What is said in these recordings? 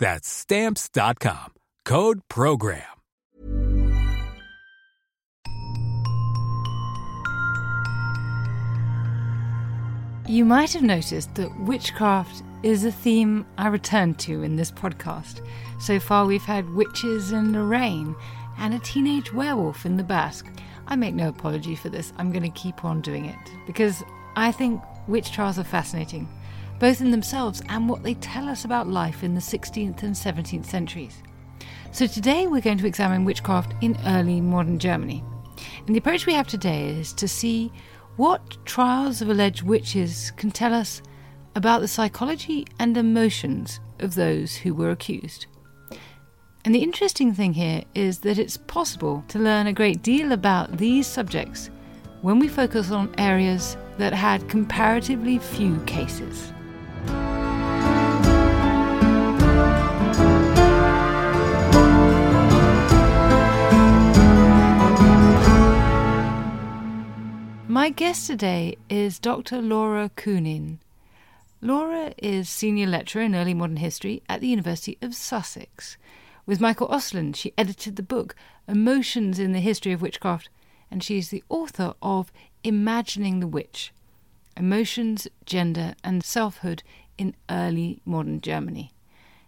That's stamps.com. Code program. You might have noticed that witchcraft is a theme I return to in this podcast. So far, we've had witches in Lorraine and a teenage werewolf in the Basque. I make no apology for this, I'm going to keep on doing it because I think witch trials are fascinating, both in themselves and what they tell us about life in the 16th and 17th centuries. So today we're going to examine witchcraft in early modern Germany. And the approach we have today is to see what trials of alleged witches can tell us about the psychology and emotions of those who were accused. And the interesting thing here is that it's possible to learn a great deal about these subjects when we focus on areas that had comparatively few cases. My guest today is Dr. Laura Kounine. Laura is senior lecturer in early modern history at the University of Sussex. With Michael Ostling, she edited the book Emotions in the History of Witchcraft, and she is the author of Imagining the Witch Emotions, Gender, and Selfhood in Early Modern Germany.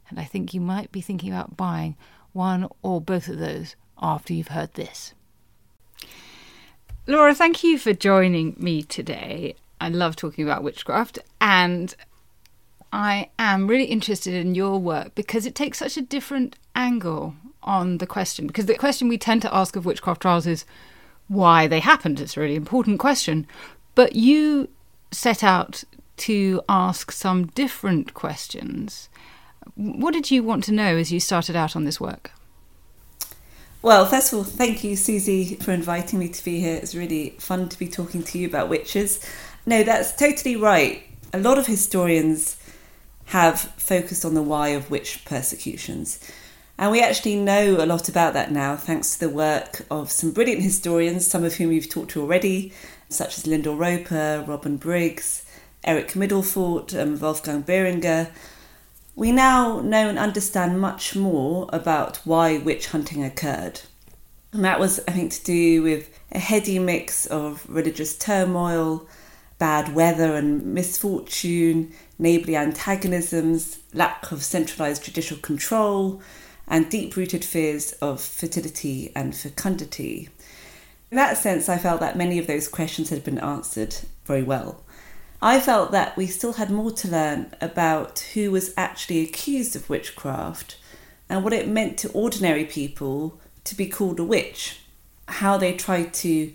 And I think you might be thinking about buying one or both of those after you've heard this. Laura, thank you for joining me today. I love talking about witchcraft, and I am really interested in your work because it takes such a different angle on the question. Because the question we tend to ask of witchcraft trials is why they happened. It's a really important question. But you set out to ask some different questions. What did you want to know as you started out on this work? Well, first of all, thank you, Susie, for inviting me to be here. It's really fun to be talking to you about witches. No, that's totally right. A lot of historians have focused on the why of witch persecutions. And we actually know a lot about that now, thanks to the work of some brilliant historians, some of whom we've talked to already, such as Lyndall Roper, Robin Briggs, Erik Midelfort, um, Wolfgang Behringer, we now know and understand much more about why witch hunting occurred. And that was, I think, to do with a heady mix of religious turmoil, bad weather and misfortune, neighbourly antagonisms, lack of centralised judicial control, and deep rooted fears of fertility and fecundity. In that sense, I felt that many of those questions had been answered very well. I felt that we still had more to learn about who was actually accused of witchcraft and what it meant to ordinary people to be called a witch, how they tried to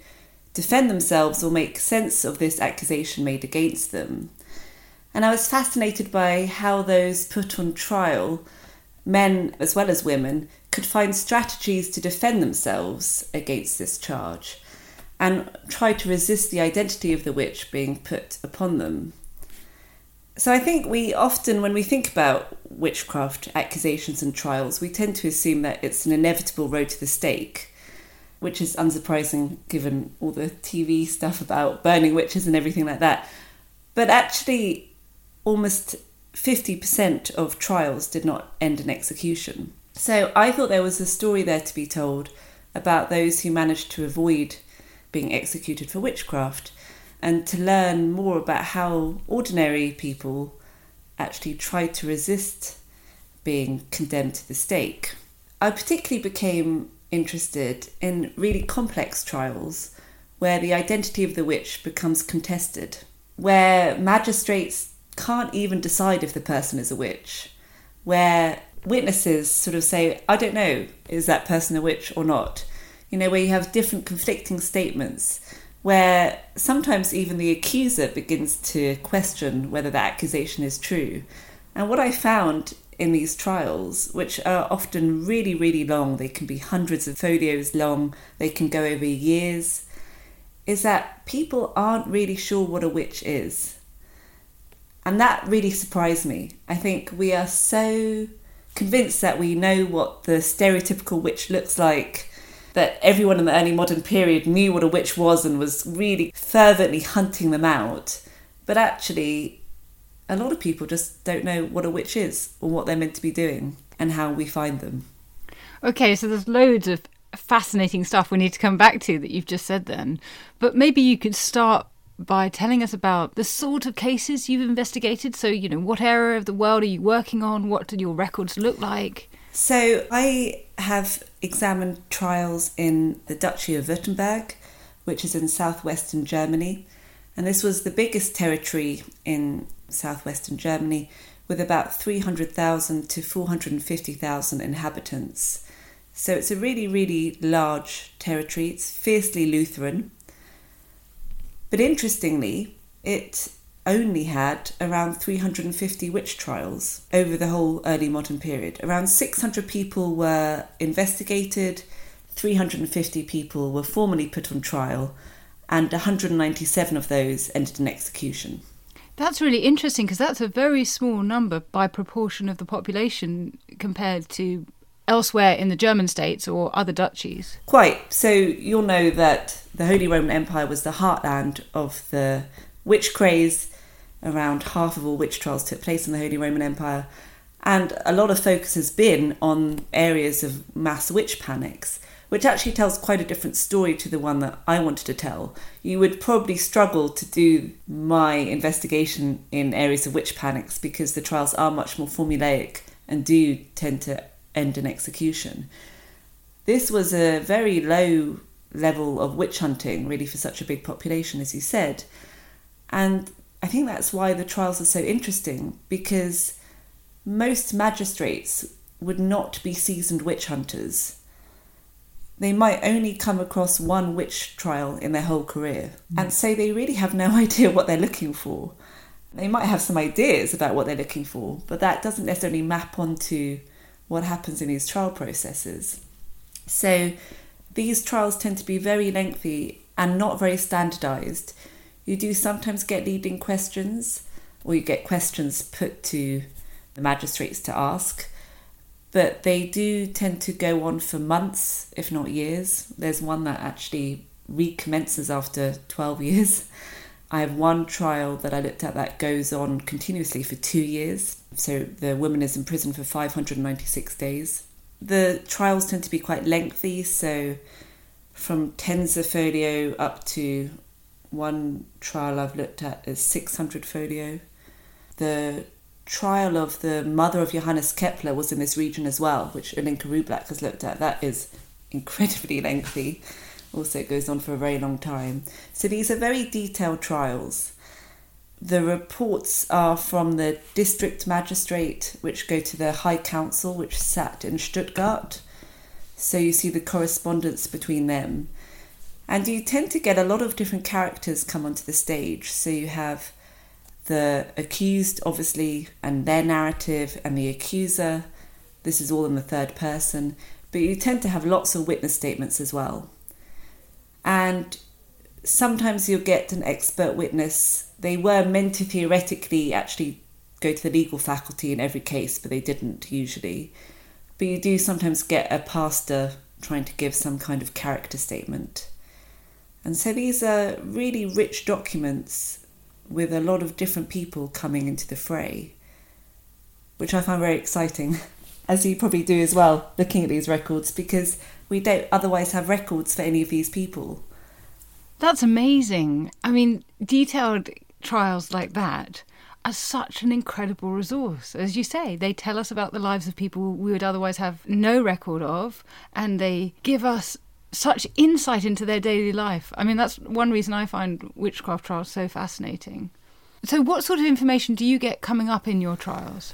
defend themselves or make sense of this accusation made against them. And I was fascinated by how those put on trial, men as well as women, could find strategies to defend themselves against this charge and try to resist the identity of the witch being put upon them. So I think we often, when we think about witchcraft accusations and trials, we tend to assume that it's an inevitable road to the stake. which is unsurprising given all the TV stuff about burning witches and everything like that. But actually, almost 50% of trials did not end in execution. So I thought there was a story there to be told about those who managed to avoid being executed for witchcraft and to learn more about how ordinary people actually tried to resist being condemned to the stake. I particularly became interested in really complex trials where the identity of the witch becomes contested, where magistrates can't even decide if the person is a witch, where witnesses sort of say, I don't know, is that person a witch or not? You know, where you have different conflicting statements, where sometimes even the accuser begins to question whether the accusation is true. And what I found in these trials, which are often really, really long, they can be hundreds of folios long, they can go over years, is that people aren't really sure what a witch is. And that really surprised me. I think we are so convinced that we know what the stereotypical witch looks like, that everyone in the early modern period knew what a witch was and was really fervently hunting them out. But actually, a lot of people just don't know what a witch is or what they're meant to be doing and how we find them. Okay, so there's loads of fascinating stuff we need to come back to that you've just said then. But maybe you could start by telling us about the sort of cases you've investigated. So, you know, what area of the world are you working on? What do your records look like? So, I have examined trials in the Duchy of Württemberg, which is in southwestern Germany. And this was the biggest territory in southwestern Germany with about 300,000 to 450,000 inhabitants. So it's a really, really large territory. It's fiercely Lutheran. But interestingly, it only had around 350 witch trials over the whole early modern period. Around 600 people were investigated, 350 people were formally put on trial, and 197 of those ended in execution. That's really interesting because that's a very small number by proportion of the population compared to elsewhere in the German states or other duchies. Quite. So you'll know that the Holy Roman Empire was the heartland of the witch craze. Around half of all witch trials took place in the Holy Roman Empire. And a lot of focus has been on areas of mass witch panics which actually tells quite a different story to the one that I wanted to tell. You would probably struggle to do my investigation in areas of witch panics because the trials are much more formulaic and do tend to end in execution. This was a very low level of witch hunting, really, for such a big population, as you said. And I think that's why the trials are so interesting because most magistrates would not be seasoned witch hunters they might only come across one witch trial in their whole career. Mm. And so they really have no idea what they're looking for. They might have some ideas about what they're looking for, but that doesn't necessarily map onto what happens in these trial processes. So these trials tend to be very lengthy and not very standardized. You do sometimes get leading questions, or you get questions put to the magistrates to ask but they do tend to go on for months, if not years. There's one that actually recommences after 12 years. I have one trial that I looked at that goes on continuously for two years. So the woman is in prison for 596 days. The trials tend to be quite lengthy, so from tens of folio up to one trial I've looked at is 600 folio. The trial of the mother of Johannes Kepler was in this region as well, which Ulinka Rublack has looked at. That is incredibly lengthy. Also, it goes on for a very long time. So these are very detailed trials. The reports are from the district magistrate, which go to the High Council, which sat in Stuttgart. So you see the correspondence between them. And you tend to get a lot of different characters come onto the stage. So you have the accused, obviously, and their narrative, and the accuser. This is all in the third person, but you tend to have lots of witness statements as well. And sometimes you'll get an expert witness. They were meant to theoretically actually go to the legal faculty in every case, but they didn't usually. But you do sometimes get a pastor trying to give some kind of character statement. And so these are really rich documents with a lot of different people coming into the fray, which I find very exciting, as you probably do as well, looking at these records, because we don't otherwise have records for any of these people. That's amazing. I mean, detailed trials like that are such an incredible resource. As you say, they tell us about the lives of people we would otherwise have no record of, and they give us such insight into their daily life. I mean, that's one reason I find witchcraft trials so fascinating. So, what sort of information do you get coming up in your trials?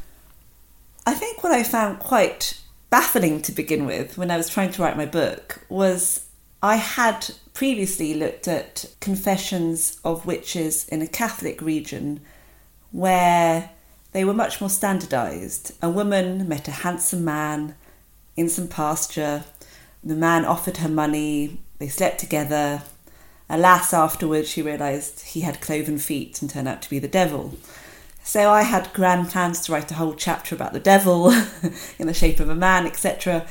I think what I found quite baffling to begin with when I was trying to write my book was I had previously looked at confessions of witches in a Catholic region where they were much more standardized. A woman met a handsome man in some pasture. The man offered her money. They slept together. Alas, afterwards, she realized he had cloven feet and turned out to be the devil. So I had grand plans to write a whole chapter about the devil in the shape of a man, etc.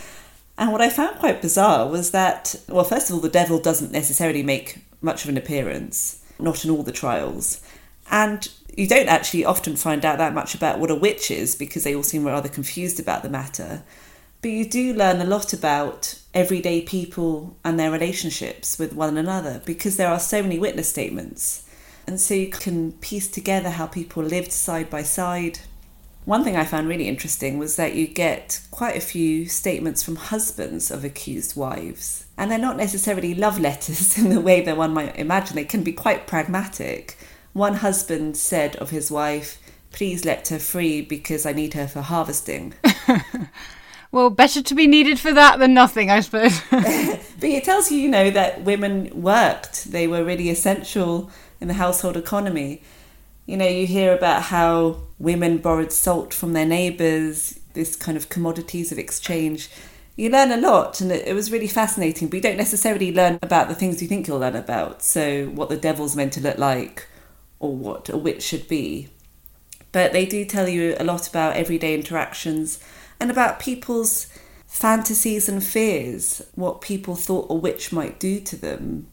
And what I found quite bizarre was that, well, first of all, the devil doesn't necessarily make much of an appearance, not in all the trials. And you don't actually often find out that much about what a witch is because they all seem rather confused about the matter. But you do learn a lot about everyday people and their relationships with one another because there are so many witness statements. And so you can piece together how people lived side by side. One thing I found really interesting was that you get quite a few statements from husbands of accused wives. And they're not necessarily love letters in the way that one might imagine, they can be quite pragmatic one husband said of his wife, Please let her free because I need her for harvesting. well, better to be needed for that than nothing, I suppose. but it tells you, you know, that women worked, they were really essential in the household economy. You know, you hear about how women borrowed salt from their neighbours, this kind of commodities of exchange. You learn a lot, and it, was really fascinating, but you don't necessarily learn about the things you think you'll learn about. So, what the devil's meant to look like, or what a witch should be. But they do tell you a lot about everyday interactions and about people's fantasies and fears, what people thought a witch might do to them.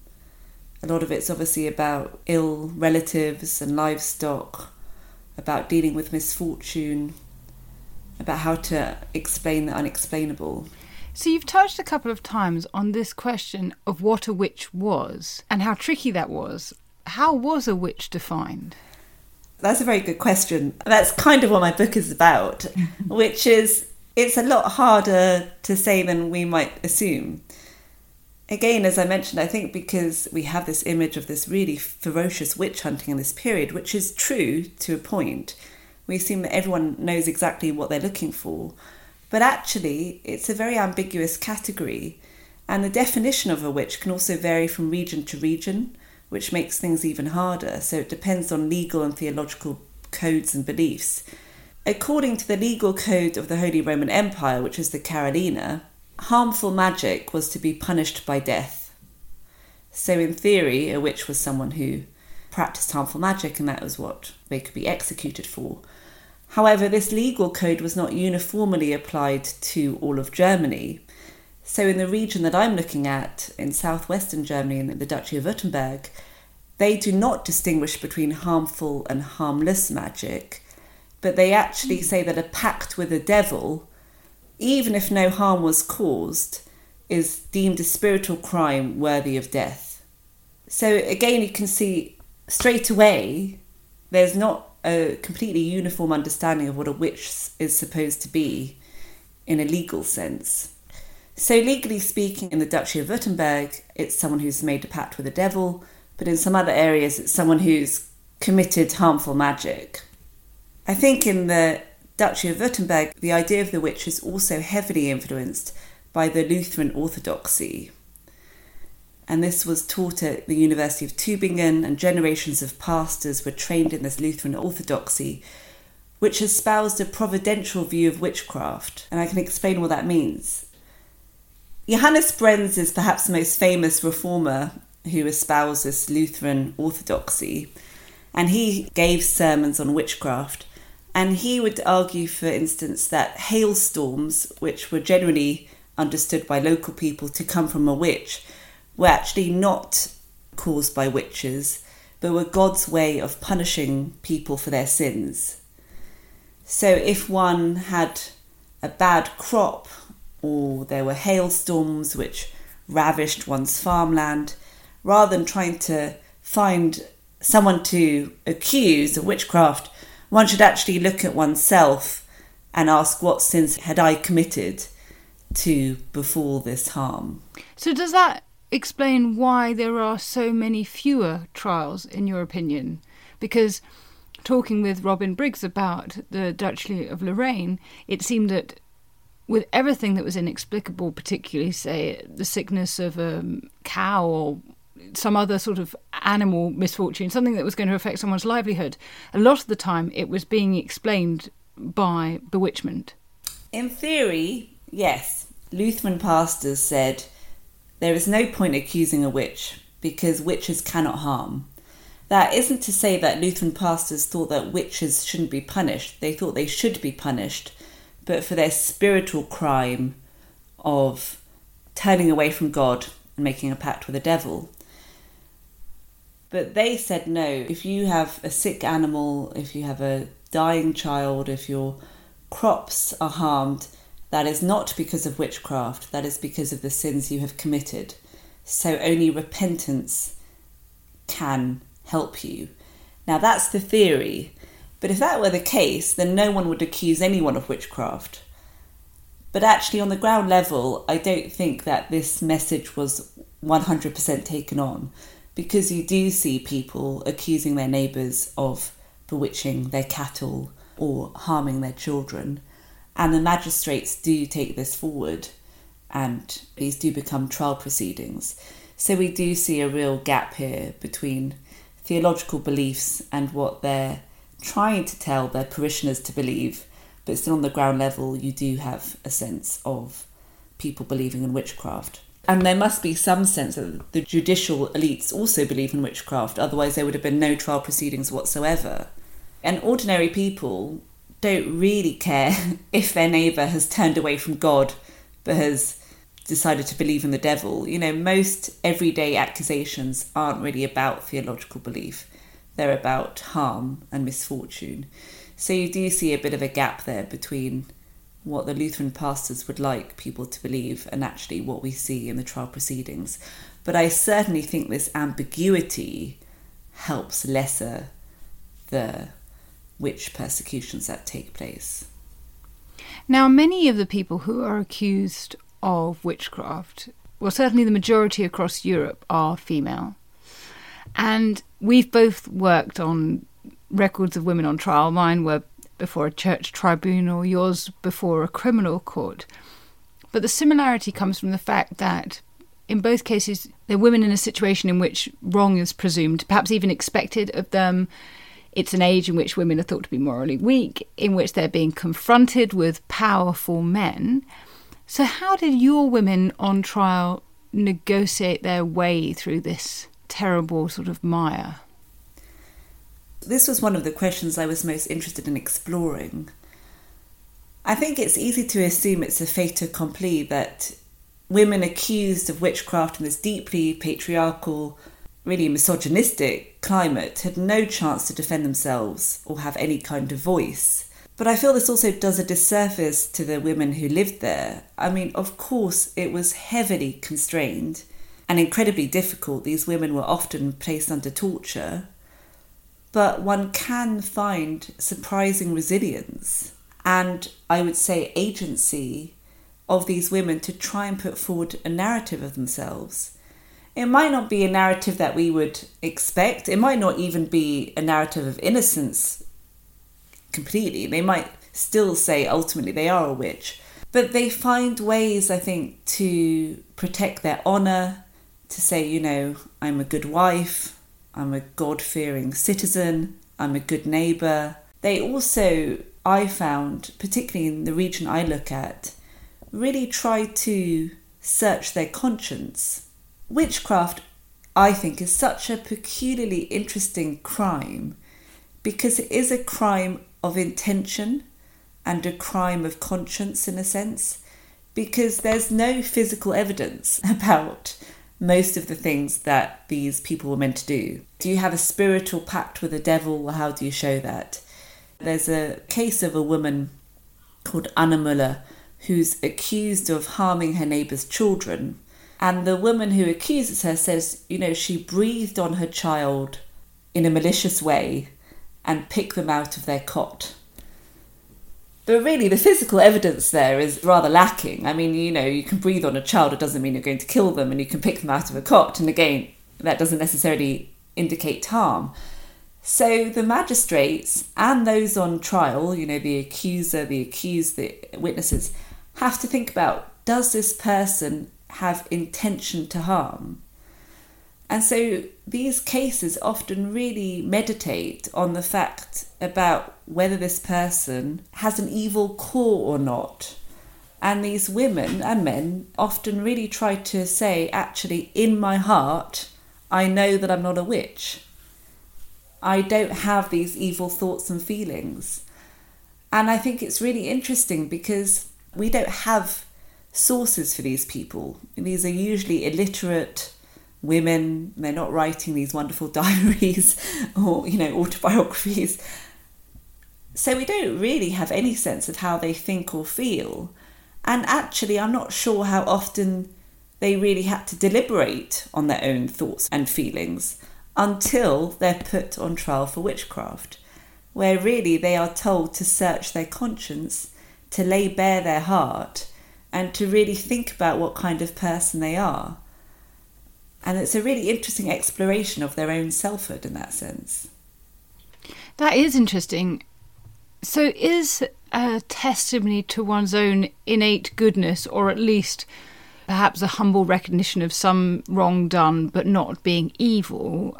A lot of it's obviously about ill relatives and livestock, about dealing with misfortune, about how to explain the unexplainable. So, you've touched a couple of times on this question of what a witch was and how tricky that was. How was a witch defined? That's a very good question. That's kind of what my book is about, which is it's a lot harder to say than we might assume. Again, as I mentioned, I think because we have this image of this really ferocious witch hunting in this period, which is true to a point, we assume that everyone knows exactly what they're looking for. But actually, it's a very ambiguous category, and the definition of a witch can also vary from region to region which makes things even harder. So it depends on legal and theological codes and beliefs. According to the legal code of the Holy Roman Empire, which is the Carolina, harmful magic was to be punished by death. So, in theory, a witch was someone who practiced harmful magic, and that was what they could be executed for. However, this legal code was not uniformly applied to all of Germany. So, in the region that I'm looking at, in southwestern Germany, in the Duchy of Württemberg, they do not distinguish between harmful and harmless magic, but they actually hmm. say that a pact with the devil, even if no harm was caused, is deemed a spiritual crime worthy of death. So, again, you can see straight away there's not a completely uniform understanding of what a witch is supposed to be in a legal sense. So, legally speaking, in the Duchy of Württemberg, it's someone who's made a pact with the devil, but in some other areas, it's someone who's committed harmful magic. I think in the Duchy of Württemberg, the idea of the witch is also heavily influenced by the Lutheran orthodoxy. And this was taught at the University of Tübingen, and generations of pastors were trained in this Lutheran orthodoxy, which espoused a providential view of witchcraft. And I can explain what that means. Johannes Brenz is perhaps the most famous reformer who espouses Lutheran orthodoxy, and he gave sermons on witchcraft. And he would argue, for instance, that hailstorms, which were generally understood by local people to come from a witch were actually not caused by witches, but were God's way of punishing people for their sins. So if one had a bad crop or there were hailstorms which ravished one's farmland, rather than trying to find someone to accuse of witchcraft, one should actually look at oneself and ask what sins had I committed to befall this harm. So, does that explain why there are so many fewer trials, in your opinion? Because talking with Robin Briggs about the Duchy of Lorraine, it seemed that with everything that was inexplicable, particularly, say, the sickness of a cow or some other sort of animal misfortune, something that was going to affect someone's livelihood, a lot of the time it was being explained by bewitchment. In theory, yes. Lutheran pastors said there is no point accusing a witch because witches cannot harm. That isn't to say that Lutheran pastors thought that witches shouldn't be punished. They thought they should be punished, but for their spiritual crime of turning away from God and making a pact with the devil. But they said no, if you have a sick animal, if you have a dying child, if your crops are harmed, that is not because of witchcraft, that is because of the sins you have committed. So only repentance can help you. Now that's the theory, but if that were the case, then no one would accuse anyone of witchcraft. But actually, on the ground level, I don't think that this message was 100% taken on because you do see people accusing their neighbours of bewitching their cattle or harming their children. And the magistrates do take this forward and these do become trial proceedings. So we do see a real gap here between theological beliefs and what they're trying to tell their parishioners to believe. But still, on the ground level, you do have a sense of people believing in witchcraft. And there must be some sense that the judicial elites also believe in witchcraft, otherwise, there would have been no trial proceedings whatsoever. And ordinary people don't really care if their neighbour has turned away from God but has decided to believe in the devil. You know, most everyday accusations aren't really about theological belief, they're about harm and misfortune. So you do see a bit of a gap there between what the Lutheran pastors would like people to believe and actually what we see in the trial proceedings. But I certainly think this ambiguity helps lesser the witch persecutions that take place. Now, many of the people who are accused of witchcraft, well, certainly the majority across Europe, are female. And we've both worked on records of women on trial. Mine were before a church tribunal, yours before a criminal court. But the similarity comes from the fact that in both cases, they're women in a situation in which wrong is presumed, perhaps even expected of them. It's an age in which women are thought to be morally weak, in which they're being confronted with powerful men. So, how did your women on trial negotiate their way through this terrible sort of mire? This was one of the questions I was most interested in exploring. I think it's easy to assume it's a fait accompli that women accused of witchcraft in this deeply patriarchal, really misogynistic climate had no chance to defend themselves or have any kind of voice. But I feel this also does a disservice to the women who lived there. I mean, of course, it was heavily constrained and incredibly difficult. These women were often placed under torture but one can find surprising resilience and I would say agency of these women to try and put forward a narrative of themselves. It might not be a narrative that we would expect, it might not even be a narrative of innocence completely. They might still say ultimately they are a witch, but they find ways, I think, to protect their honour, to say, you know, I'm a good wife, I'm a God fearing citizen, I'm a good neighbour. They also, I found, particularly in the region I look at, really try to search their conscience. Witchcraft, I think, is such a peculiarly interesting crime because it is a crime of intention and a crime of conscience in a sense. because there's no physical evidence about most of the things that these people were meant to do. Do you have a spiritual pact with the devil? How do you show that? There's a case of a woman called Anna Muller who's accused of harming her neighbour's children. And the woman who accuses her says, you know, she breathed on her child in a malicious way and picked them out of their cot. But really, the physical evidence there is rather lacking. I mean, you know, you can breathe on a child, it doesn't mean you're going to kill them, and you can pick them out of a cot. And again, that doesn't necessarily indicate harm. So the magistrates and those on trial, you know, the accuser, the accused, the witnesses, have to think about does this person have intention to harm? And so these cases often really meditate on the fact about whether this person has an evil core or not. And these women and men often really try to say, actually, in my heart, I know that I'm not a witch. I don't have these evil thoughts and feelings. And I think it's really interesting because we don't have sources for these people. These are usually illiterate women. They're not writing these wonderful diaries or, you know, autobiographies. So we don't really have any sense of how they think or feel. And actually, I'm not sure how often they really had to deliberate on their own thoughts and feelings until they're put on trial for witchcraft, where really they are told to search their conscience, to lay bare their heart, and to really think about what kind of person they are. And it's a really interesting exploration of their own selfhood in that sense. That is interesting. So, is a testimony to one's own innate goodness, or at least perhaps a humble recognition of some wrong done but not being evil,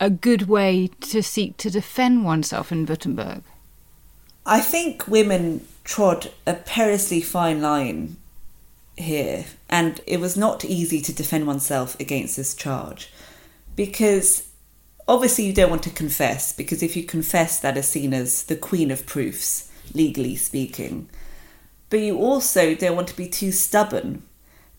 a good way to seek to defend oneself in Württemberg? I think women trod a perilously fine line here, and it was not easy to defend oneself against this charge because obviously you don't want to confess, because if you confess, that is seen as the queen of proofs, legally speaking. But you also don't want to be too stubborn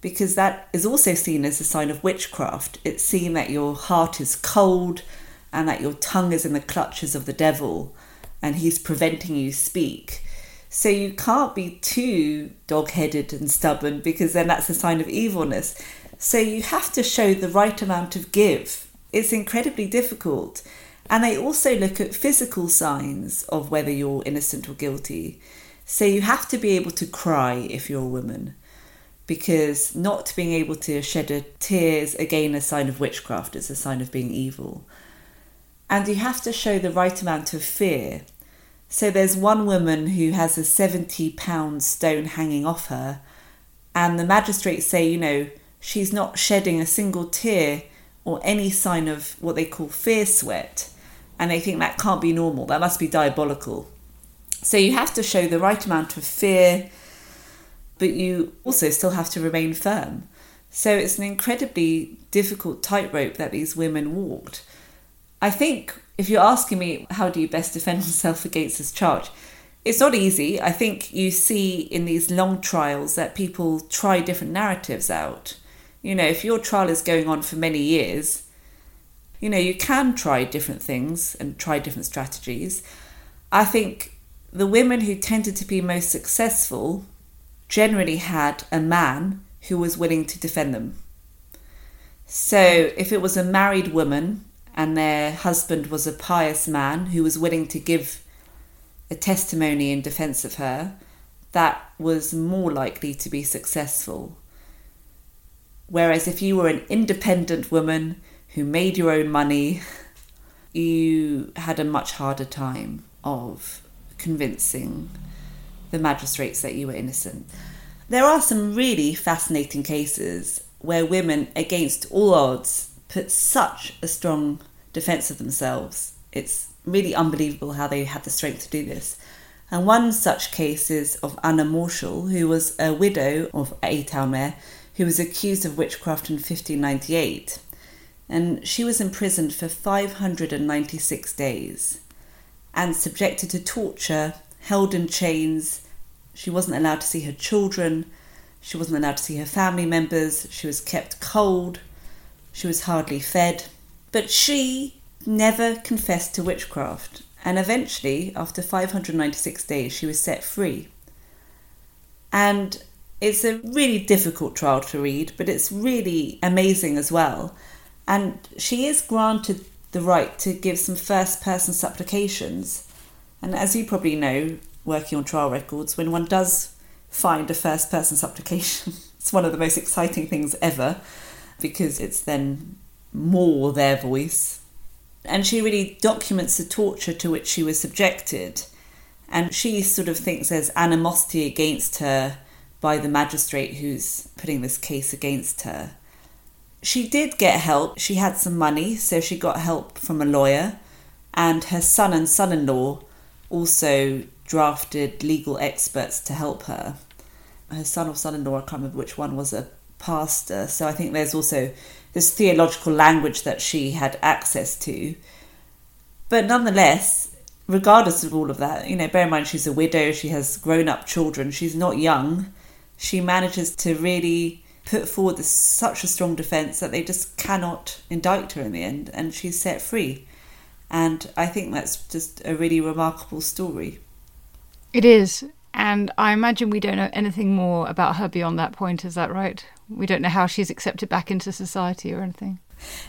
because that is also seen as a sign of witchcraft. It's seen that your heart is cold and that your tongue is in the clutches of the devil and he's preventing you speak. So you can't be too dog headed and stubborn because then that's a sign of evilness. So you have to show the right amount of give. It's incredibly difficult. And they also look at physical signs of whether you're innocent or guilty. So you have to be able to cry if you're a woman because not being able to shed a tear is again a sign of witchcraft, it's a sign of being evil. And you have to show the right amount of fear. So there's one woman who has a 70 pound stone hanging off her, and the magistrates say, you know, she's not shedding a single tear or any sign of what they call fear sweat. And they think that can't be normal, that must be diabolical. So you have to show the right amount of fear, but you also still have to remain firm. So it's an incredibly difficult tightrope that these women walked. I think if you're asking me how do you best defend yourself against this charge, it's not easy. I think you see in these long trials that people try different narratives out. You know, if your trial is going on for many years, you know, you can try different things and try different strategies. I think the women who tended to be most successful generally had a man who was willing to defend them. So if it was a married woman and their husband was a pious man who was willing to give a testimony in defense of her, that was more likely to be successful. Whereas if you were an independent woman who made your own money, you had a much harder time of convincing the magistrates that you were innocent. There are some really fascinating cases where women, against all odds, put such a strong defense of themselves. It's really unbelievable how they had the strength to do this. And one such case is of Anna Marshall, who was a widow of a town who was accused of witchcraft in 1598. And she was imprisoned for 596 days and subjected to torture, held in chains. She wasn't allowed to see her children. She wasn't allowed to see her family members. She was kept cold. She was hardly fed. But she never confessed to witchcraft, and eventually, after 596 days, she was set free. And it's a really difficult trial to read, but it's really amazing as well. And she is granted the right to give some first person supplications. And as you probably know, working on trial records, when one does find a first person supplication, it's one of the most exciting things ever because it's then more their voice. And she really documents the torture to which she was subjected. And she sort of thinks there's animosity against her by the magistrate who's putting this case against her. She did get help. She had some money, so she got help from a lawyer. And her son and son in law also drafted legal experts to help her. Her son or son in law, I can't remember which one, was a pastor. Uh, so I think there's also this theological language that she had access to. But nonetheless, regardless of all of that, you know, bear in mind she's a widow, she has grown up children, she's not young. She manages to really put forward this, such a strong defence that they just cannot indict her in the end, and she's set free. And I think that's just a really remarkable story. It is. And I imagine we don't know anything more about her beyond that point. Is that right? We don't know how she's accepted back into society or anything.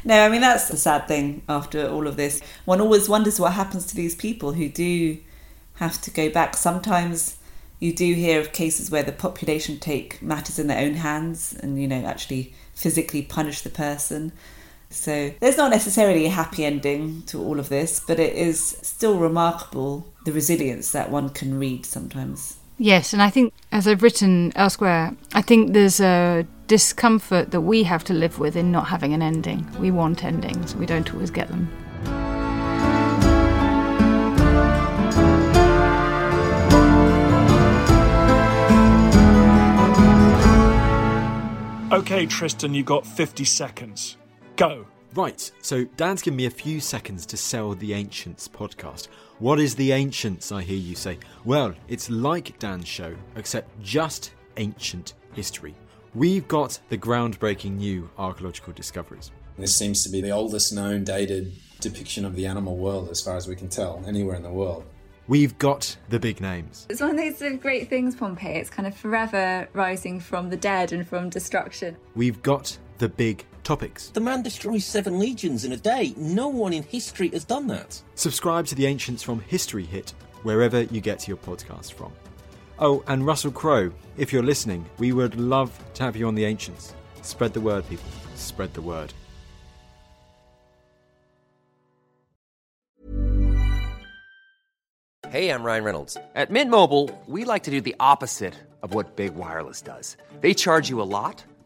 No, I mean, that's the sad thing after all of this. One always wonders what happens to these people who do have to go back. Sometimes you do hear of cases where the population take matters in their own hands and, you know, actually physically punish the person. So there's not necessarily a happy ending to all of this, but it is still remarkable the resilience that one can read sometimes. Yes, and I think, as I've written elsewhere, I think there's a discomfort that we have to live with in not having an ending. We want endings, we don't always get them. Okay, Tristan, you've got 50 seconds. Go. Right, so Dan's given me a few seconds to sell the Ancients podcast. What is the Ancients, I hear you say? Well, it's like Dan's show, except just ancient history. We've got the groundbreaking new archaeological discoveries. This seems to be the oldest known dated depiction of the animal world, as far as we can tell, anywhere in the world. We've got the big names. It's one of those great things, Pompeii. It's kind of forever rising from the dead and from destruction. We've got the big topics. The man destroys seven legions in a day. No one in history has done that. Subscribe to the Ancients from History Hit, wherever you get your podcast from. Oh, and Russell Crowe, if you're listening, we would love to have you on the Ancients. Spread the word, people. Spread the word. Hey, I'm Ryan Reynolds. At Mint Mobile, we like to do the opposite of what Big Wireless does. They charge you a lot,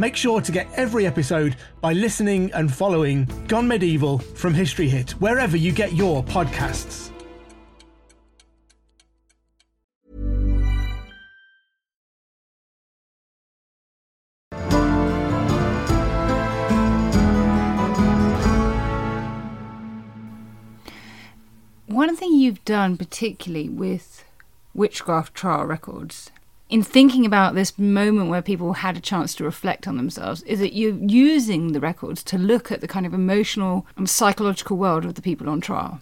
Make sure to get every episode by listening and following Gone Medieval from History Hit, wherever you get your podcasts. One thing you've done, particularly with witchcraft trial records, in thinking about this moment where people had a chance to reflect on themselves, is that you're using the records to look at the kind of emotional and psychological world of the people on trial.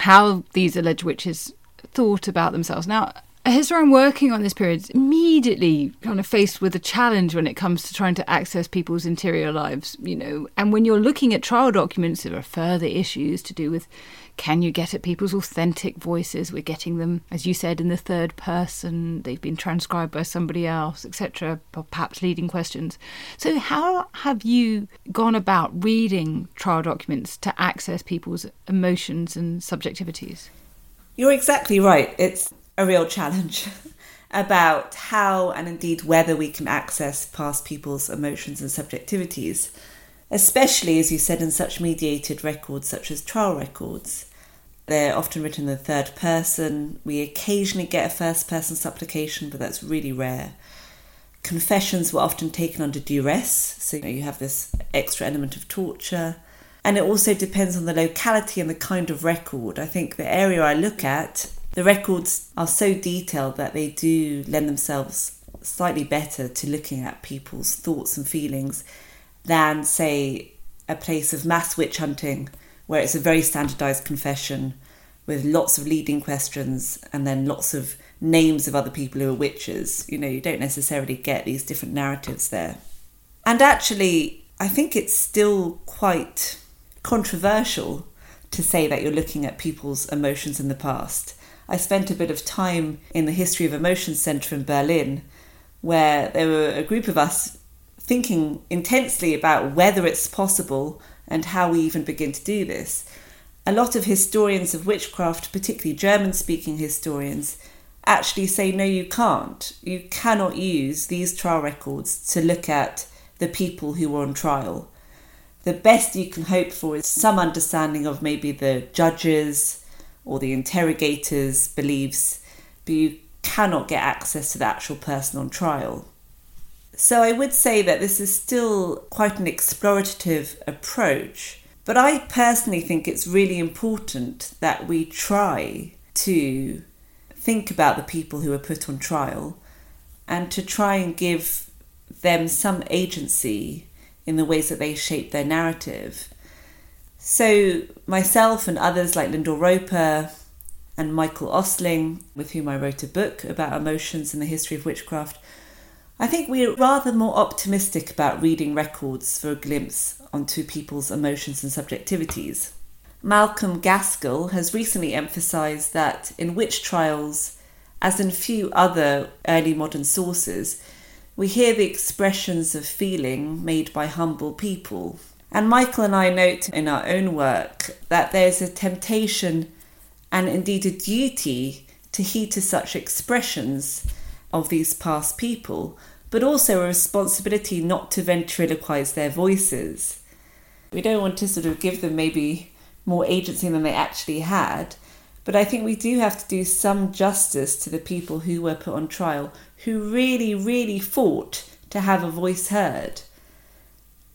How these alleged witches thought about themselves. Now, a historian working on this period is immediately kind of faced with a challenge when it comes to trying to access people's interior lives, you know. And when you're looking at trial documents, there are further issues to do with can you get at people's authentic voices? We're getting them, as you said, in the third person, they've been transcribed by somebody else, etc., perhaps leading questions. So, how have you gone about reading trial documents to access people's emotions and subjectivities? You're exactly right. It's a real challenge about how and indeed whether we can access past people's emotions and subjectivities, especially, as you said, in such mediated records such as trial records. They're often written in the third person. We occasionally get a first person supplication, but that's really rare. Confessions were often taken under duress, so you, know, you have this extra element of torture. And it also depends on the locality and the kind of record. I think the area I look at the records are so detailed that they do lend themselves slightly better to looking at people's thoughts and feelings than, say, a place of mass witch hunting, where it's a very standardized confession with lots of leading questions and then lots of names of other people who are witches. You know, you don't necessarily get these different narratives there. And actually, I think it's still quite controversial to say that you're looking at people's emotions in the past. I spent a bit of time in the History of Emotions Centre in Berlin, where there were a group of us thinking intensely about whether it's possible and how we even begin to do this. A lot of historians of witchcraft, particularly German speaking historians, actually say no, you can't. You cannot use these trial records to look at the people who were on trial. The best you can hope for is some understanding of maybe the judges, or the interrogator's beliefs, but you cannot get access to the actual person on trial. So I would say that this is still quite an explorative approach, but I personally think it's really important that we try to think about the people who are put on trial and to try and give them some agency in the ways that they shape their narrative. So, myself and others like Lyndall Roper and Michael Ostling, with whom I wrote a book about emotions and the history of witchcraft, I think we're rather more optimistic about reading records for a glimpse onto people's emotions and subjectivities. Malcolm Gaskill has recently emphasised that in witch trials, as in few other early modern sources, we hear the expressions of feeling made by humble people and Michael and I note in our own work that there's a temptation and indeed a duty to heed to such expressions of these past people, but also a responsibility not to ventriloquize their voices. We don't want to sort of give them maybe more agency than they actually had, but I think we do have to do some justice to the people who were put on trial who really, really fought to have a voice heard.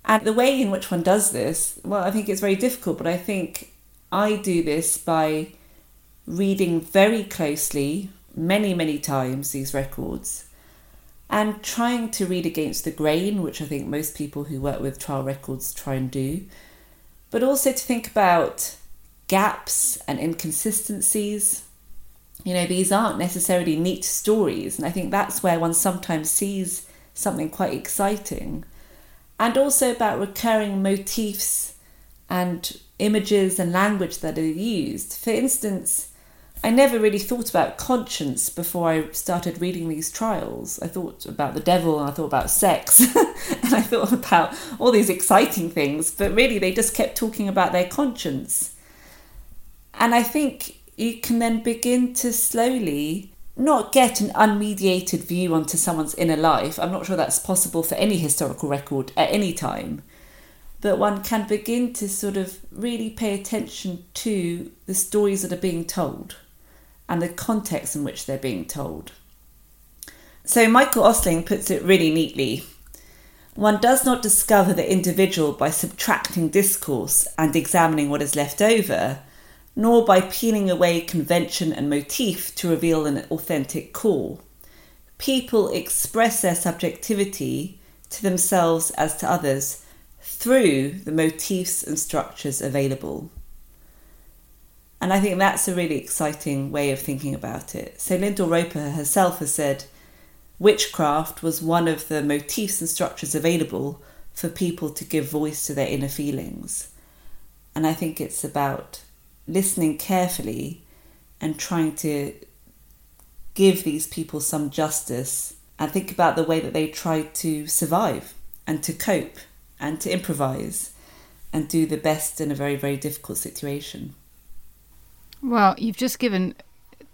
And the way in which one does this, well, I think it's very difficult, but I think I do this by reading very closely, many, many times, these records and trying to read against the grain, which I think most people who work with trial records try and do, but also to think about gaps and inconsistencies. You know, these aren't necessarily neat stories, and I think that's where one sometimes sees something quite exciting and also about recurring motifs and images and language that are used. For instance, I never really thought about conscience before I started reading these trials. I thought about the devil and I thought about sex and I thought about all these exciting things, but really they just kept talking about their conscience. And I think you can then begin to slowly not get an unmediated view onto someone's inner life. I'm not sure that's possible for any historical record at any time. But one can begin to sort of really pay attention to the stories that are being told and the context in which they're being told. So Michael Ostling puts it really neatly. One does not discover the individual by subtracting discourse and examining what is left over, nor by peeling away convention and motif to reveal an authentic core. People express their subjectivity to themselves as to others through the motifs and structures available. And I think that's a really exciting way of thinking about it. So Lyndall Roper herself has said witchcraft was one of the motifs and structures available for people to give voice to their inner feelings. And I think it's about listening carefully and trying to give these people some justice and think about the way that they tried to survive and to cope and to improvise and do the best in a very, very difficult situation. Well, you've just given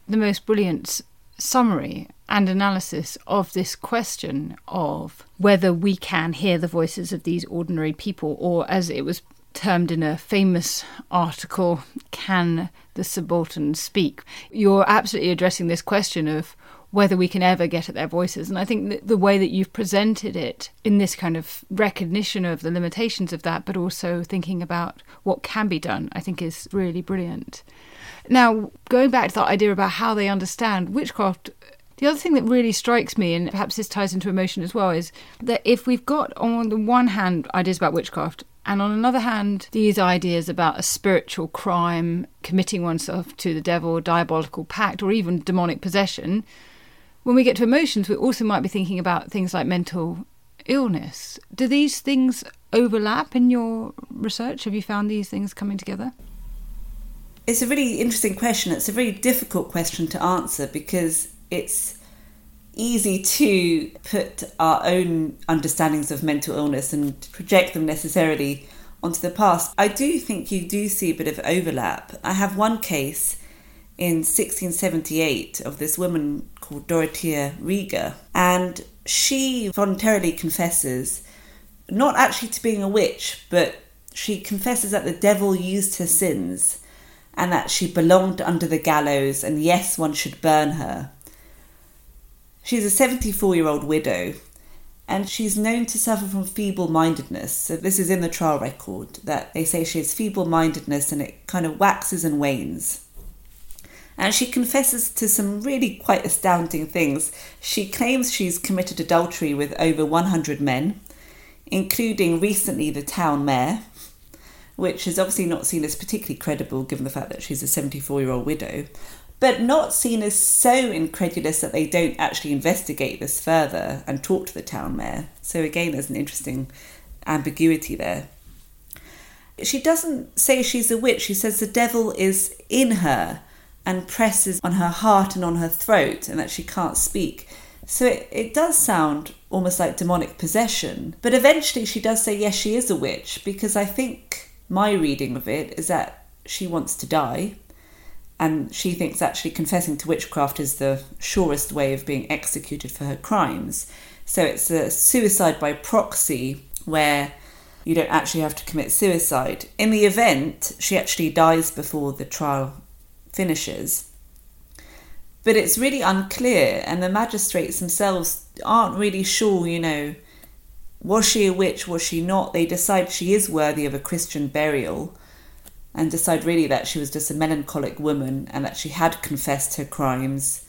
the most brilliant summary and analysis of this question of whether we can hear the voices of these ordinary people, or as it was termed in a famous article, can the subaltern speak? You're absolutely addressing this question of whether we can ever get at their voices. And I think the way that you've presented it in this kind of recognition of the limitations of that, but also thinking about what can be done, I think is really brilliant. Now, going back to that idea about how they understand witchcraft, the other thing that really strikes me, and perhaps this ties into emotion as well, is that if we've got on the one hand ideas about witchcraft, and on another hand, these ideas about a spiritual crime, committing oneself to the devil, diabolical pact, or even demonic possession, when we get to emotions, we also might be thinking about things like mental illness. Do these things overlap in your research? Have you found these things coming together? It's a really interesting question. It's a very difficult question to answer because it's easy to put our own understandings of mental illness and project them necessarily onto the past. I do think you do see a bit of overlap. I have one case in 1678 of this woman called Dorothea Rieger, and she voluntarily confesses not actually to being a witch, but she confesses that the devil used her sins and that she belonged under the gallows, and yes, one should burn her. She's a 74 year old widow, and she's known to suffer from feeble mindedness. So, this is in the trial record that they say she has feeble mindedness and it kind of waxes and wanes. And she confesses to some really quite astounding things. She claims she's committed adultery with over 100 men, including recently the town mayor, which is obviously not seen as particularly credible given the fact that she's a 74 year old widow, but not seen as so incredulous that they don't actually investigate this further and talk to the town mayor. So, again, there's an interesting ambiguity there. She doesn't say she's a witch, she says the devil is in her and presses on her heart and on her throat and that she can't speak. So it, it does sound almost like demonic possession. But eventually she does say, yes, she is a witch, because I think my reading of it is that she wants to die and she thinks actually confessing to witchcraft is the surest way of being executed for her crimes. So it's a suicide by proxy where you don't actually have to commit suicide. In the event, she actually dies before the trial finishes. But it's really unclear, and the magistrates themselves aren't really sure, you know, was she a witch, was she not? They decide she is worthy of a Christian burial and decide really that she was just a melancholic woman and that she had confessed her crimes.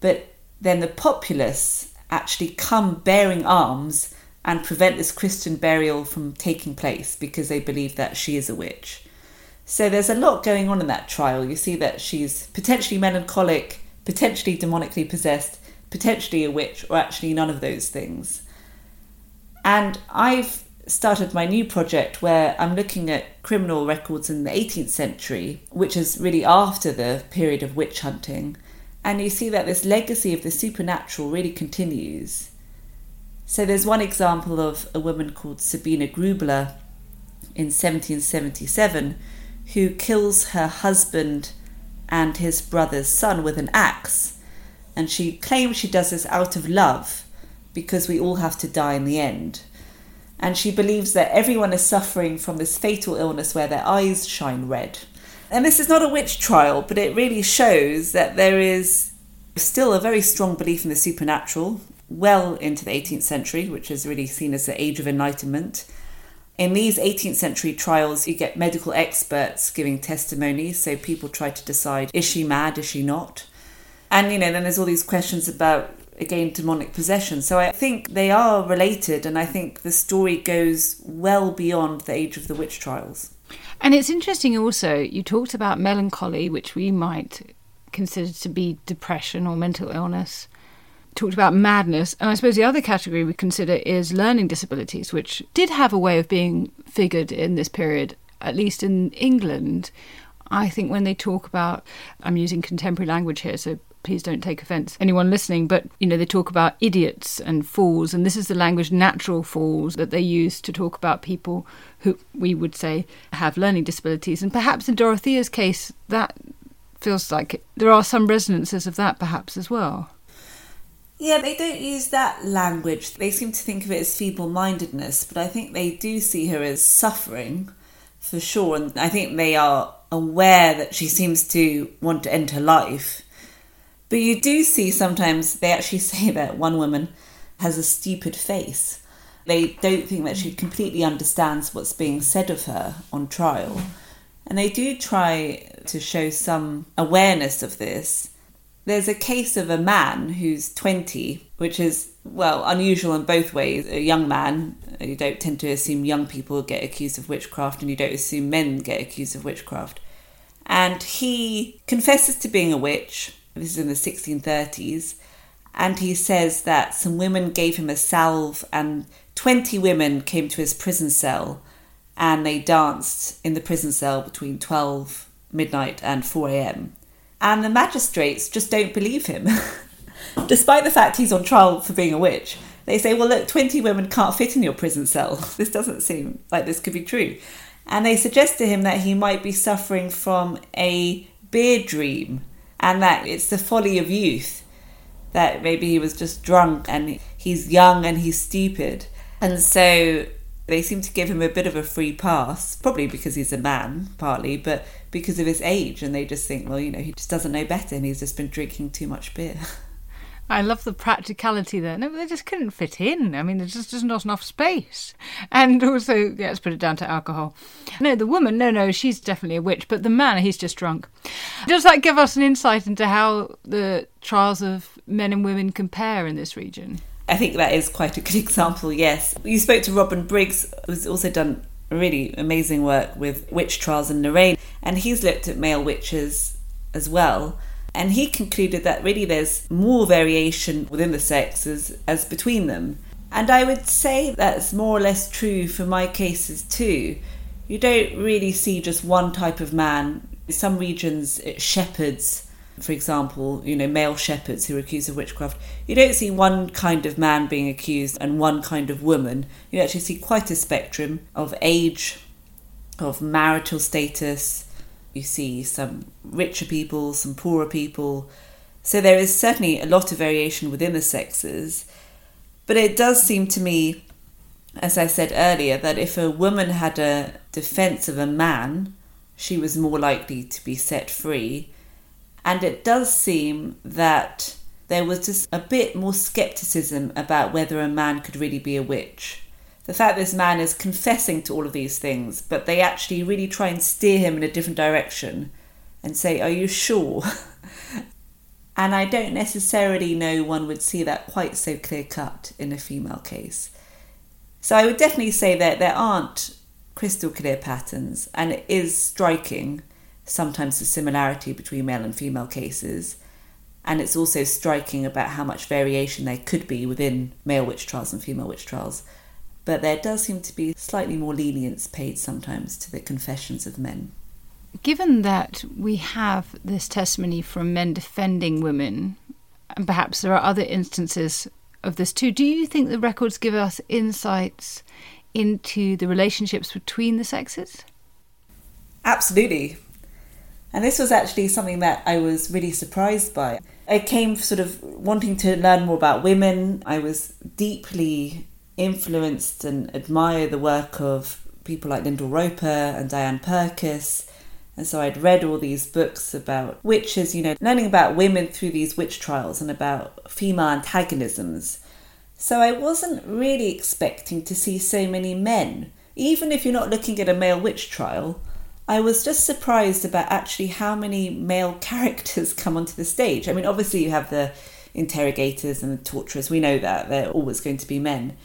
But then the populace actually come bearing arms and prevent this Christian burial from taking place because they believe that she is a witch. So there's a lot going on in that trial. You see that she's potentially melancholic, potentially demonically possessed, potentially a witch, or actually none of those things. And I've started my new project where I'm looking at criminal records in the 18th century, which is really after the period of witch hunting. And you see that this legacy of the supernatural really continues. So there's one example of a woman called Sabina Grubler in 1777 who kills her husband and his brother's son with an axe. And she claims she does this out of love because we all have to die in the end. And she believes that everyone is suffering from this fatal illness where their eyes shine red. And this is not a witch trial, but it really shows that there is still a very strong belief in the supernatural well into the 18th century, which is really seen as the age of enlightenment. In these 18th century trials, you get medical experts giving testimony, so people try to decide is she mad, is she not? And, you know, then there's all these questions about, again, demonic possession. So I think they are related, and I think the story goes well beyond the age of the witch trials. And it's interesting also, you talked about melancholy, which we might consider to be depression or mental illness talked about madness, and I suppose the other category we consider is learning disabilities, which did have a way of being figured in this period, at least in England. I think when they talk about, I'm using contemporary language here, so please don't take offence anyone listening but you know they talk about idiots and fools and this is the language natural fools that they use to talk about people who we would say have learning disabilities and perhaps in dorothea's case that feels like it. there are some resonances of that perhaps as well yeah, they don't use that language. They seem to think of it as feeble mindedness, but I think they do see her as suffering for sure. And I think they are aware that she seems to want to end her life. But you do see sometimes they actually say that one woman has a stupid face. They don't think that she completely understands what's being said of her on trial. And they do try to show some awareness of this there's a case of a man who's 20, which is, well, unusual in both ways. A young man, you don't tend to assume young people get accused of witchcraft, and you don't assume men get accused of witchcraft. And he confesses to being a witch. This is in the 1630s. And he says that some women gave him a salve, and 20 women came to his prison cell and they danced in the prison cell between 12 midnight and 4 a.m and the magistrates just don't believe him. Despite the fact he's on trial for being a witch, they say, well, look, 20 women can't fit in your prison cell. This doesn't seem like this could be true. And they suggest to him that he might be suffering from a beer dream and that it's the folly of youth, that maybe he was just drunk and he's young and he's stupid. And so they seem to give him a bit of a free pass, probably because he's a man, partly, but because of his age. And they just think, well, you know, he just doesn't know better and he's just been drinking too much beer. I love the practicality there. No, they just couldn't fit in. I mean, there's just, not enough space. And also, yeah, let's put it down to alcohol. No, the woman, no, no, she's definitely a witch, but the man, he's just drunk. Does that give us an insight into how the trials of men and women compare in this region? I think that is quite a good example, yes. You spoke to Robin Briggs, who's also done really amazing work with witch trials in Lorraine, and he's looked at male witches as well. And he concluded that really there's more variation within the sexes as between them. And I would say that's more or less true for my cases too. You don't really see just one type of man. In some regions, shepherds for example, you know, male shepherds who are accused of witchcraft, you don't see one kind of man being accused and one kind of woman. You actually see quite a spectrum of age, of marital status. You see some richer people, some poorer people. So there is certainly a lot of variation within the sexes. But it does seem to me, as I said earlier, that if a woman had a defense of a man, she was more likely to be set free and it does seem that there was just a bit more skepticism about whether a man could really be a witch. The fact this man is confessing to all of these things, but they actually really try and steer him in a different direction and say, Are you sure? and I don't necessarily know one would see that quite so clear cut in a female case. So I would definitely say that there aren't crystal clear patterns, and it is striking sometimes the similarity between male and female cases. And it's also striking about how much variation there could be within male witch trials and female witch trials. But there does seem to be slightly more lenience paid sometimes to the confessions of men. Given that we have this testimony from men defending women, and perhaps there are other instances of this too, do you think the records give us insights into the relationships between the sexes? Absolutely. And this was actually something that I was really surprised by. I came sort of wanting to learn more about women. I was deeply influenced and admire the work of people like Lyndall Roper and Diane Purkiss. And so I'd read all these books about witches, you know, learning about women through these witch trials and about female antagonisms. So I wasn't really expecting to see so many men even if you're not looking at a male witch trial, I was just surprised about actually how many male characters come onto the stage. I mean, obviously, you have the interrogators and the torturers, we know that they're always going to be men.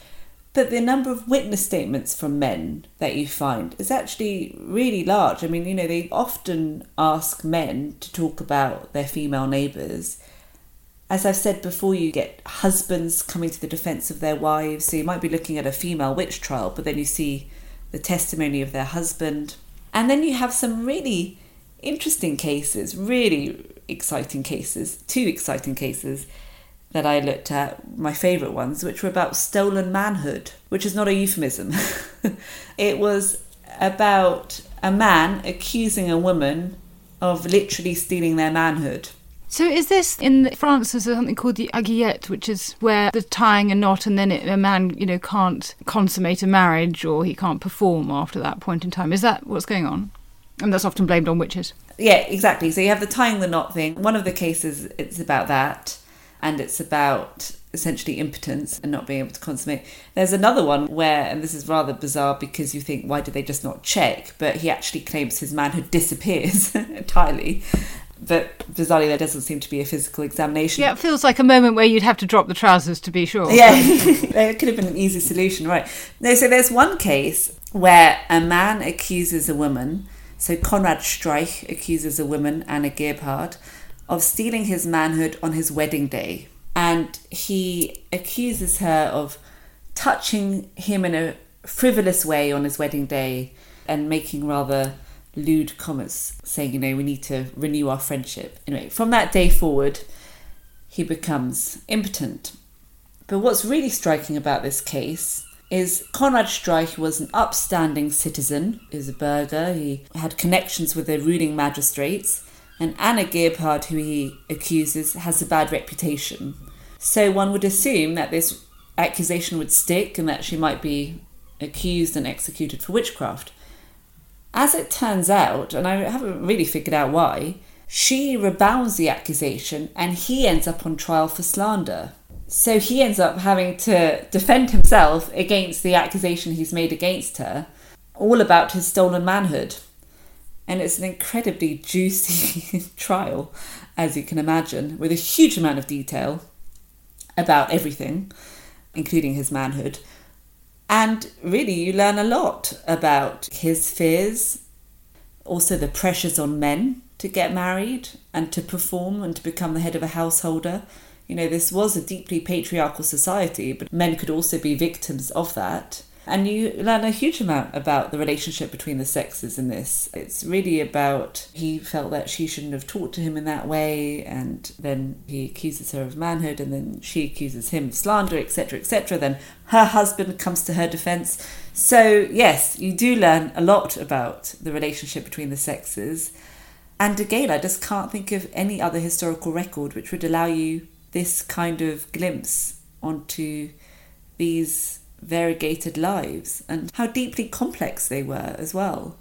But the number of witness statements from men that you find is actually really large. I mean, you know, they often ask men to talk about their female neighbours. As I've said before, you get husbands coming to the defence of their wives. So you might be looking at a female witch trial, but then you see the testimony of their husband. And then you have some really interesting cases, really exciting cases, two exciting cases that I looked at, my favourite ones, which were about stolen manhood, which is not a euphemism. it was about a man accusing a woman of literally stealing their manhood. So is this in France? There's something called the aiguillette, which is where the tying a knot, and then it, a man, you know, can't consummate a marriage or he can't perform after that point in time. Is that what's going on? And that's often blamed on witches. Yeah, exactly. So you have the tying the knot thing. One of the cases, it's about that and it's about essentially impotence and not being able to consummate. There's another one where, and this is rather bizarre because you think, why did they just not check? But he actually claims his manhood disappears entirely. But bizarrely, there doesn't seem to be a physical examination. Yeah, it feels like a moment where you'd have to drop the trousers to be sure. Yeah, it could have been an easy solution, right? No, so there's one case where a man accuses a woman. So Konrad Streich accuses a woman, Anna Gebhard, of stealing his manhood on his wedding day. And he accuses her of touching him in a frivolous way on his wedding day and making rather lewd comments, saying, you know, we need to renew our friendship. Anyway, from that day forward, he becomes impotent. But what's really striking about this case is Konrad Streich was an upstanding citizen, he was a burgher, he had connections with the ruling magistrates, and Anna Gebhard, who he accuses, has a bad reputation. So one would assume that this accusation would stick and that she might be accused and executed for witchcraft. As it turns out, and I haven't really figured out why, she rebounds the accusation and he ends up on trial for slander. So he ends up having to defend himself against the accusation he's made against her, all about his stolen manhood and it's an incredibly juicy trial, as you can imagine, with a huge amount of detail about everything, including his manhood. And really, you learn a lot about his fears, also the pressures on men to get married and to perform and to become the head of a householder. You know, this was a deeply patriarchal society, but men could also be victims of that. And you learn a huge amount about the relationship between the sexes in this. It's really about he felt that she shouldn't have talked to him in that way, and then he accuses her of manhood, and then she accuses him of slander, etc., etc. Then her husband comes to her defense. So, yes, you do learn a lot about the relationship between the sexes. And again, I just can't think of any other historical record which would allow you this kind of glimpse onto these variegated lives and how deeply complex they were as well.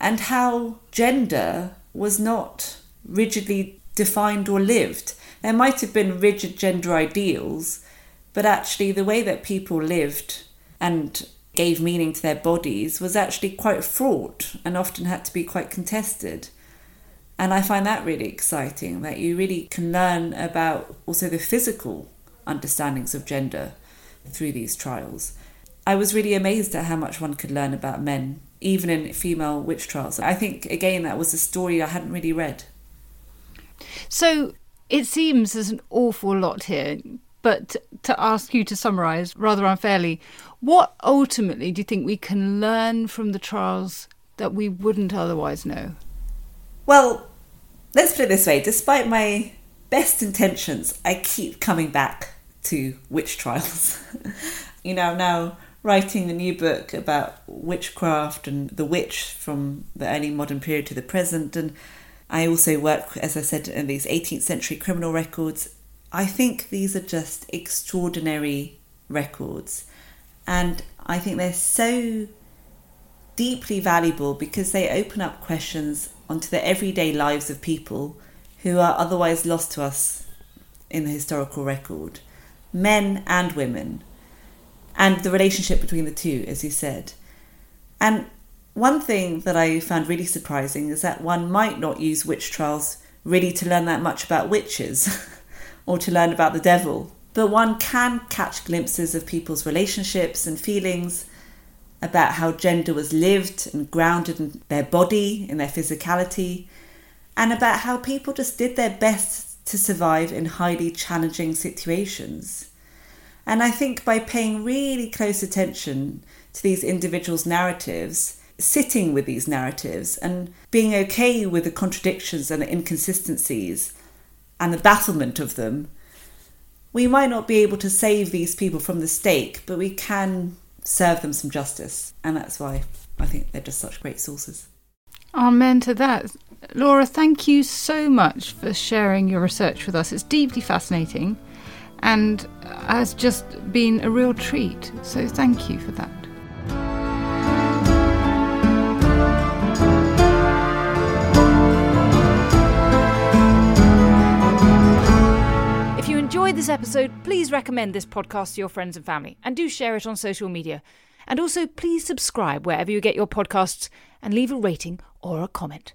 And how gender was not rigidly defined or lived. There might have been rigid gender ideals, but actually, the way that people lived and gave meaning to their bodies was actually quite fraught and often had to be quite contested. And I find that really exciting that you really can learn about also the physical understandings of gender through these trials. I was really amazed at how much one could learn about men, even in female witch trials. I think, again, that was a story I hadn't really read. So it seems there's an awful lot here, but to ask you to summarise rather unfairly, what ultimately do you think we can learn from the trials that we wouldn't otherwise know? Well, let's put it this way despite my best intentions, I keep coming back to witch trials. you know, now writing a new book about witchcraft and the witch from the early modern period to the present. And I also work, as I said, in these 18th century criminal records. I think these are just extraordinary records. And I think they're so deeply valuable because they open up questions onto the everyday lives of people who are otherwise lost to us in the historical record men and women, and the relationship between the two, as you said. And one thing that I found really surprising is that one might not use witch trials really to learn that much about witches or to learn about the devil, but one can catch glimpses of people's relationships and feelings about how gender was lived and grounded in their body, in their physicality, and about how people just did their best to survive in highly challenging situations. And I think by paying really close attention to these individuals' narratives, sitting with these narratives and being okay with the contradictions and the inconsistencies and the bafflement of them, we might not be able to save these people from the stake, but we can serve them some justice. And that's why I think they're just such great sources. Amen to that. Laura, thank you so much for sharing your research with us. It's deeply fascinating and has just been a real treat. So thank you for that. If you enjoyed this episode, please recommend this podcast to your friends and family and do share it on social media. And also, please subscribe wherever you get your podcasts and leave a rating or a comment.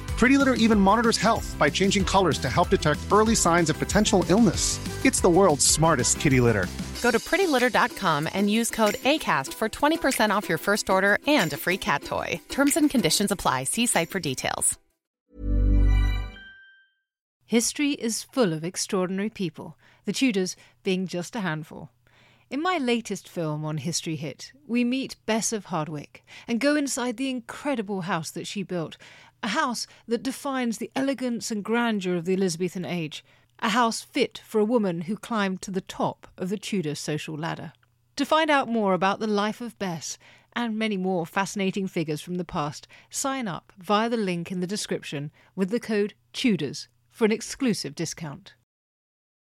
Pretty Litter even monitors health by changing colors to help detect early signs of potential illness. It's the world's smartest kitty litter. Go to prettylitter.com and use code ACAST for 20% off your first order and a free cat toy. Terms and conditions apply. See site for details. History is full of extraordinary people, the Tudors being just a handful. In my latest film on History Hit, we meet Bess of Hardwick and go inside the incredible house that she built, a house that defines the elegance and grandeur of the Elizabethan age, a house fit for a woman who climbed to the top of the Tudor social ladder. To find out more about the life of Bess and many more fascinating figures from the past, sign up via the link in the description with the code TUDORS for an exclusive discount.